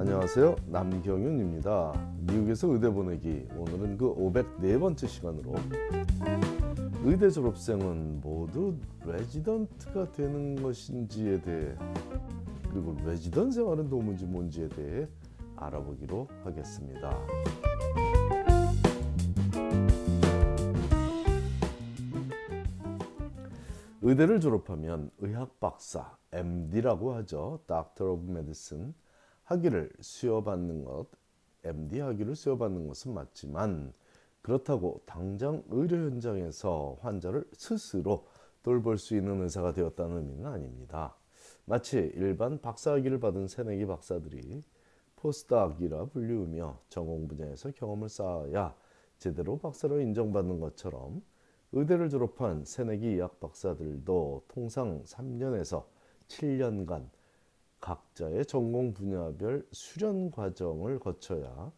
안녕하세요. 남경윤입니다. 미국에서 의대 보내기. 오늘은 그 504번째 시간으로 의대 졸업생은 모두 레지던트가 되는 것인지에 대해 그리고 레지던 생활은 도무지 뭔지에 대해 알아보기로 하겠습니다. 의대를 졸업하면 의학 박사, MD라고 하죠. Doctor of Medicine 학위를 수여받는 것, MD 학위를 수여받는 것은 맞지만 그렇다고 당장 의료 현장에서 환자를 스스로 돌볼 수 있는 의사가 되었다는 의미는 아닙니다. 마치 일반 박사 학위를 받은 새내기 박사들이 포스트학위라 불리우며 전공 분야에서 경험을 쌓아야 제대로 박사로 인정받는 것처럼 의대를 졸업한 새내기 의학 박사들도 통상 3년에서 7년간 각자의 전공 분야별 수련 과정을 거쳐야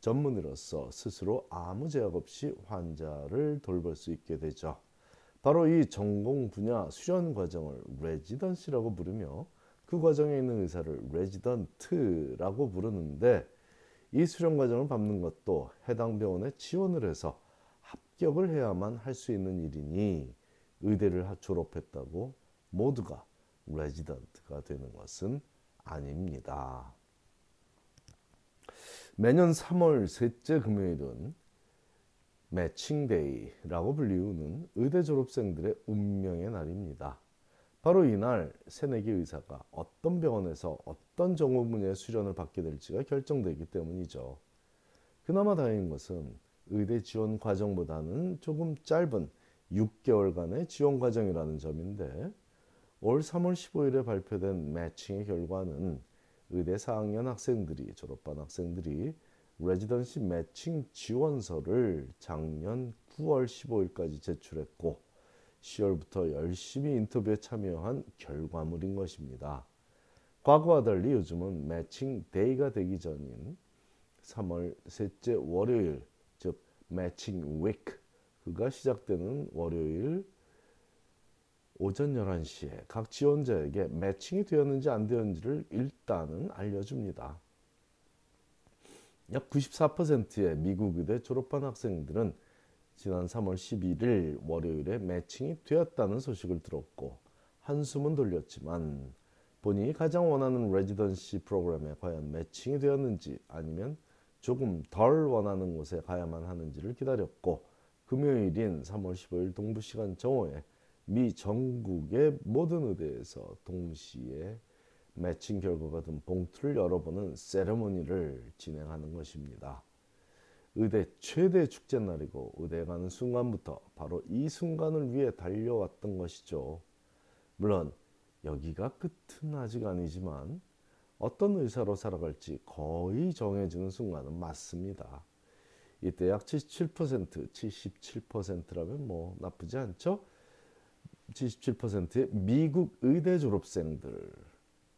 전문의로서 스스로 아무 제약 없이 환자를 돌볼 수 있게 되죠. 바로 이 전공 분야 수련 과정을 residency라고 부르며 그 과정에 있는 의사를 레지던트라고 부르는데 이 수련 과정을 밟는 것도 해당 병원에 지원을 해서 합격을 해야만 할 수 있는 일이니 의대를 졸업했다고 모두가 레지던트가 되는 것은 아닙니다. 매년 3월 셋째 금요일은 매칭데이라고 불리우는 의대 졸업생들의 운명의 날입니다. 바로 이날 새내기 의사가 어떤 병원에서 어떤 전공 분야의 수련을 받게 될지가 결정되기 때문이죠. 그나마 다행인 것은 의대 지원 과정보다는 조금 짧은 6개월간의 지원 과정이라는 점인데 올 3월 15일에 발표된 매칭의 결과는 의대 4학년 학생들이 졸업반 학생들이 residency 매칭 지원서를 작년 9월 15일까지 제출했고 10월부터 열심히 인터뷰에 참여한 결과물인 것입니다. 과거와 달리 요즘은 matching day가 되기 전인 3월 셋째 월요일 즉 매칭 위크 그가 시작되는 월요일 오전 11시에 각 지원자에게 매칭이 되었는지 안 되었는지를 일단은 알려줍니다. 약 94%의 미국 의대 졸업한 학생들은 지난 3월 11일 월요일에 매칭이 되었다는 소식을 들었고 한숨은 돌렸지만 본인이 가장 원하는 레지던시 프로그램에 과연 매칭이 되었는지 아니면 조금 덜 원하는 곳에 가야만 하는지를 기다렸고 금요일인 3월 15일 동부 시간 정오에 미 전국의 모든 의대에서 동시에 매칭 결과가 든 봉투를 열어보는 세레모니를 진행하는 것입니다. 의대 최대 축제 날이고 의대 가는 순간부터 바로 이 순간을 위해 달려왔던 것이죠. 물론 여기가 끝은 아직 아니지만 어떤 의사로 살아갈지 거의 정해지는 순간은 맞습니다. 이때 약 77%, 77%라면 뭐 나쁘지 않죠? 77%의 미국 의대 졸업생들,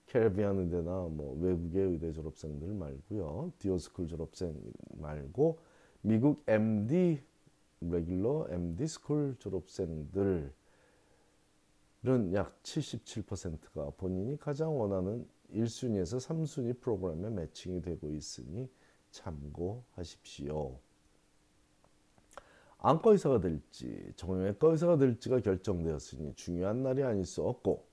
캐리비안 의대나 뭐 외국의 의대 졸업생들 말고요. DO school 졸업생 말고 미국 MD regular MD school 졸업생들은 약 77%가 본인이 가장 원하는 1순위에서 3순위 프로그램에 매칭이 되고 있으니 참고하십시오. 안과 의사가 될지 정형외과 의사가 될지가 결정되었으니 중요한 날이 아닐 수 없고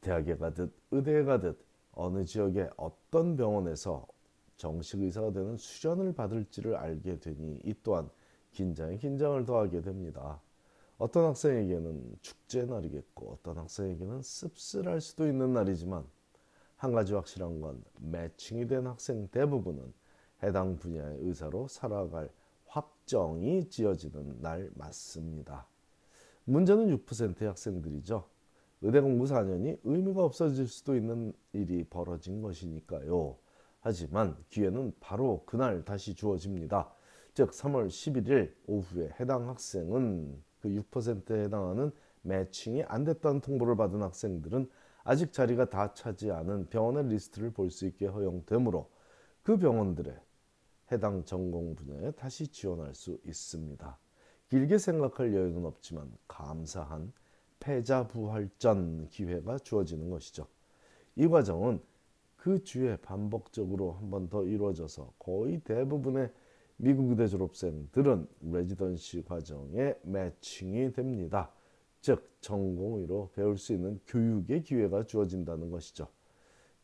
대학에 가듯 의대에 가듯 어느 지역의 어떤 병원에서 정식 의사가 되는 수련을 받을지를 알게 되니 이 또한 긴장에 긴장을 더하게 됩니다. 어떤 학생에게는 축제 날이겠고 어떤 학생에게는 씁쓸할 수도 있는 날이지만 한 가지 확실한 건 매칭이 된 학생 대부분은 해당 분야의 의사로 살아갈 확정이 지어지는 날 맞습니다. 문제는 6%의 학생들이죠. 의대 공부 4년이 의미가 없어질 수도 있는 일이 벌어진 것이니까요. 하지만 기회는 바로 그날 다시 주어집니다. 즉 3월 11일 오후에 해당 학생은 그 6%에 해당하는 매칭이 안 됐다는 통보를 받은 학생들은 아직 자리가 다 차지 않은 병원의 리스트를 볼 수 있게 허용되므로 그 병원들의 해당 전공 분야에 다시 지원할 수 있습니다. 길게 생각할 여유는 없지만 감사한 패자부활전 기회가 주어지는 것이죠. 이 과정은 그 주에 반복적으로 한 번 더 이루어져서 거의 대부분의 미국 의대 졸업생들은 레지던시 과정에 매칭이 됩니다. 즉 전공의로 배울 수 있는 교육의 기회가 주어진다는 것이죠.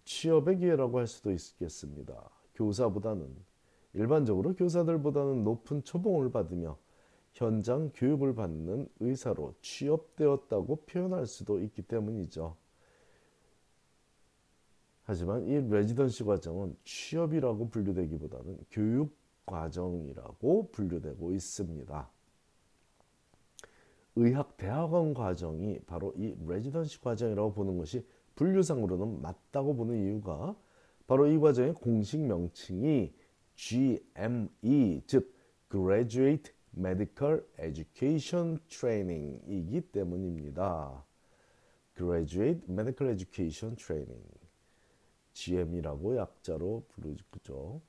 취업의 기회라고 할 수도 있겠습니다. 교사보다는 일반적으로 교사들보다는 높은 초봉을 받으며 현장 교육을 받는 의사로 취업되었다고 표현할 수도 있기 때문이죠. 하지만 이 레지던시 과정은 취업이라고 분류되기보다는 교육 과정이라고 분류되고 있습니다. 의학 대학원 과정이 바로 이 레지던시 과정이라고 보는 것이 분류상으로는 맞다고 보는 이유가 바로 이 과정의 공식 명칭이 GME 즉 Graduate Medical Education Training이기 때문입니다. Graduate Medical Education Training GM이라고 약자로 부르죠.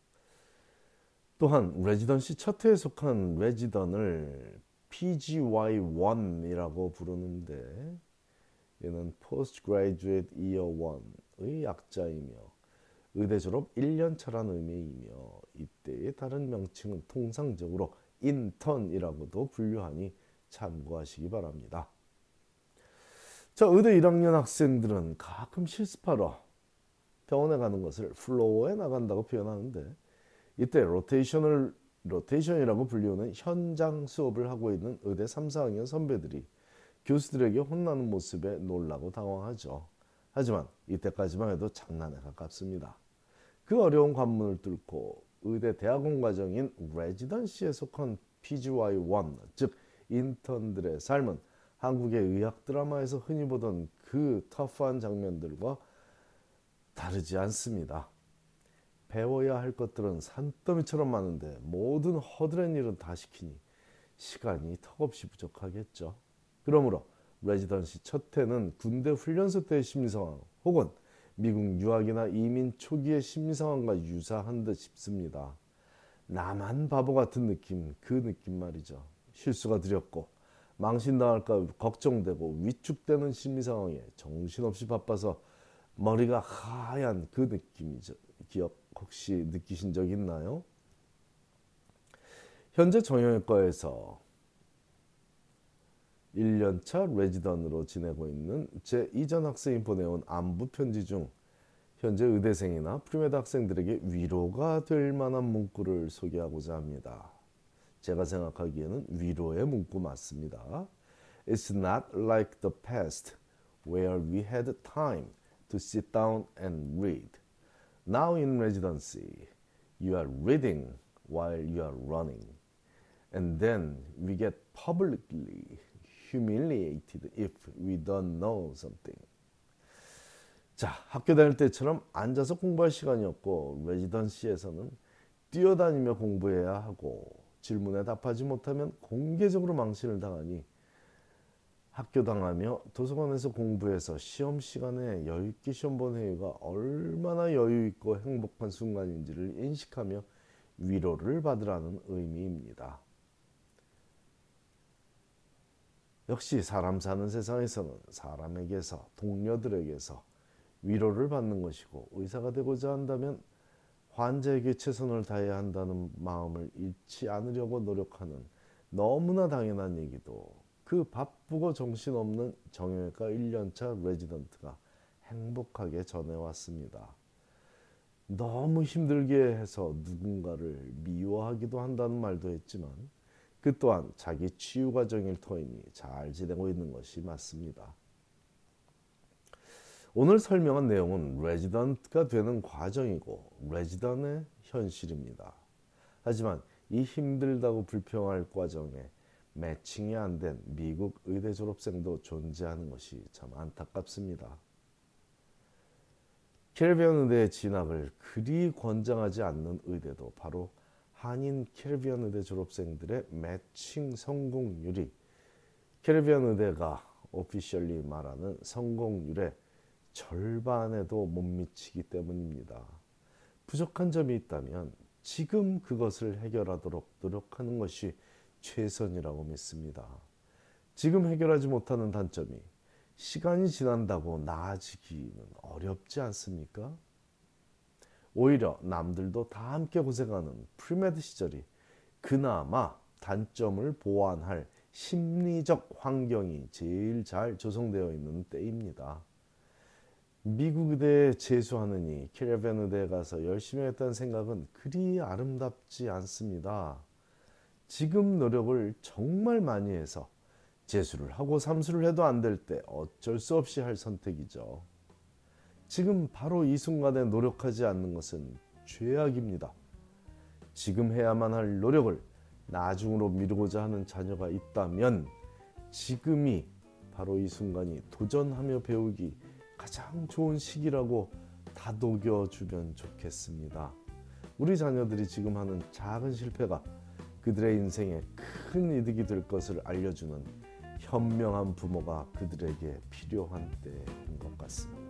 또한 레지던시 첫 해에 속한 레지던을 PGY1이라고 부르는데 얘는 Postgraduate Year 1의 약자이며 의대 졸업 1년 차란 의미이며 이때의 다른 명칭은 통상적으로 인턴이라고도 분류하니 참고하시기 바랍니다. 자, 의대 1학년 학생들은 가끔 실습하러 병원에 가는 것을 floor에 나간다고 표현하는데 이때 로테이션을 로테이션이라고 불리우는 현장 수업을 하고 있는 의대 3, 4학년 선배들이 교수들에게 혼나는 모습에 놀라고 당황하죠. 하지만 이때까지만 해도 장난에 가깝습니다. 그 어려운 관문을 뚫고 의대 대학원 과정인 residency에 속한 PGY1, 즉 인턴들의 삶은 한국의 의학 드라마에서 흔히 보던 그 터프한 장면들과 다르지 않습니다. 배워야 할 것들은 산더미처럼 많은데 모든 허드렛 일은 다 시키니 시간이 턱없이 부족하겠죠. 그러므로 레지던시 첫 해는 군대 훈련소 때의 심리 상황 혹은 미국 유학이나 이민 초기의 심리 상황과 유사한 듯 싶습니다. 나만 바보 같은 느낌, 그 느낌 말이죠. 실수가 두렵고 망신당할까 걱정되고 위축되는 심리 상황에 정신없이 바빠서 머리가 하얀 그 느낌이죠. 기억 혹시 느끼신 적 있나요? 현재 정형외과에서 1년차 레지던으로 지내고 있는 제 이전 학생이 보내온 안부 편지 중 현재 의대생이나 프리메드 학생들에게 위로가 될 만한 문구를 소개하고자 합니다. 제가 생각하기에는 위로의 문구 맞습니다. It's not like the past where we had time to sit down and read. Now in residency, you are reading while you are running. And then we get publicly humiliated if we don't know something. 자, 학교 다닐 때처럼 앉아서 공부할 시간이 없고 레지던시에서는 뛰어다니며 공부해야 하고 질문에 답하지 못하면 공개적으로 망신을 당하니 학교 당하며 도서관에서 공부해서 시험 시간에 여유 있게 시험 본 회의가 얼마나 여유 있고 행복한 순간인지를 인식하며 위로를 받으라는 의미입니다. 역시 사람 사는 세상에서는 사람에게서 동료들에게서 위로를 받는 것이고 의사가 되고자 한다면 환자에게 최선을 다해야 한다는 마음을 잃지 않으려고 노력하는 너무나 당연한 얘기도 그 바쁘고 정신없는 정형외과 1년차 레지던트가 행복하게 전해왔습니다. 너무 힘들게 해서 누군가를 미워하기도 한다는 말도 했지만 그 또한 자기 치유 과정일 터이니 잘 지내고 있는 것이 맞습니다. 오늘 설명한 내용은 레지던트가 되는 과정이고 레지던의 현실입니다. 하지만 이 힘들다고 불평할 과정에 매칭이 안 된 미국 의대 졸업생도 존재하는 것이 참 안타깝습니다. 캐리비안 의대 진학을 그리 권장하지 않는 의대도 바로 한인 캐리비안 의대 졸업생들의 매칭 성공률이 캐리비안 의대가 오피셜리 말하는 성공률의 절반에도 못 미치기 때문입니다. 부족한 점이 있다면 지금 그것을 해결하도록 노력하는 것이 최선이라고 믿습니다. 지금 해결하지 못하는 단점이 시간이 지난다고 나아지기는 어렵지 않습니까? 오히려 남들도 다 함께 고생하는 pre-med 시절이 그나마 단점을 보완할 심리적 환경이 제일 잘 조성되어 있는 때입니다. 미국 의대에 재수하느니 캐리밴 의대에 가서 열심히 했다는 생각은 그리 아름답지 않습니다. 지금 노력을 정말 많이 해서 재수를 하고 삼수를 해도 안 될 때 어쩔 수 없이 할 선택이죠. 지금 바로 이 순간에 노력하지 않는 것은 죄악입니다. 지금 해야만 할 노력을 나중으로 미루고자 하는 자녀가 있다면 지금이 바로 이 순간이 도전하며 배우기 가장 좋은 시기라고 다독여 주면 좋겠습니다. 우리 자녀들이 지금 하는 작은 실패가 그들의 인생에 큰 이득이 될 것을 알려주는 현명한 부모가 그들에게 필요한 때인 것 같습니다.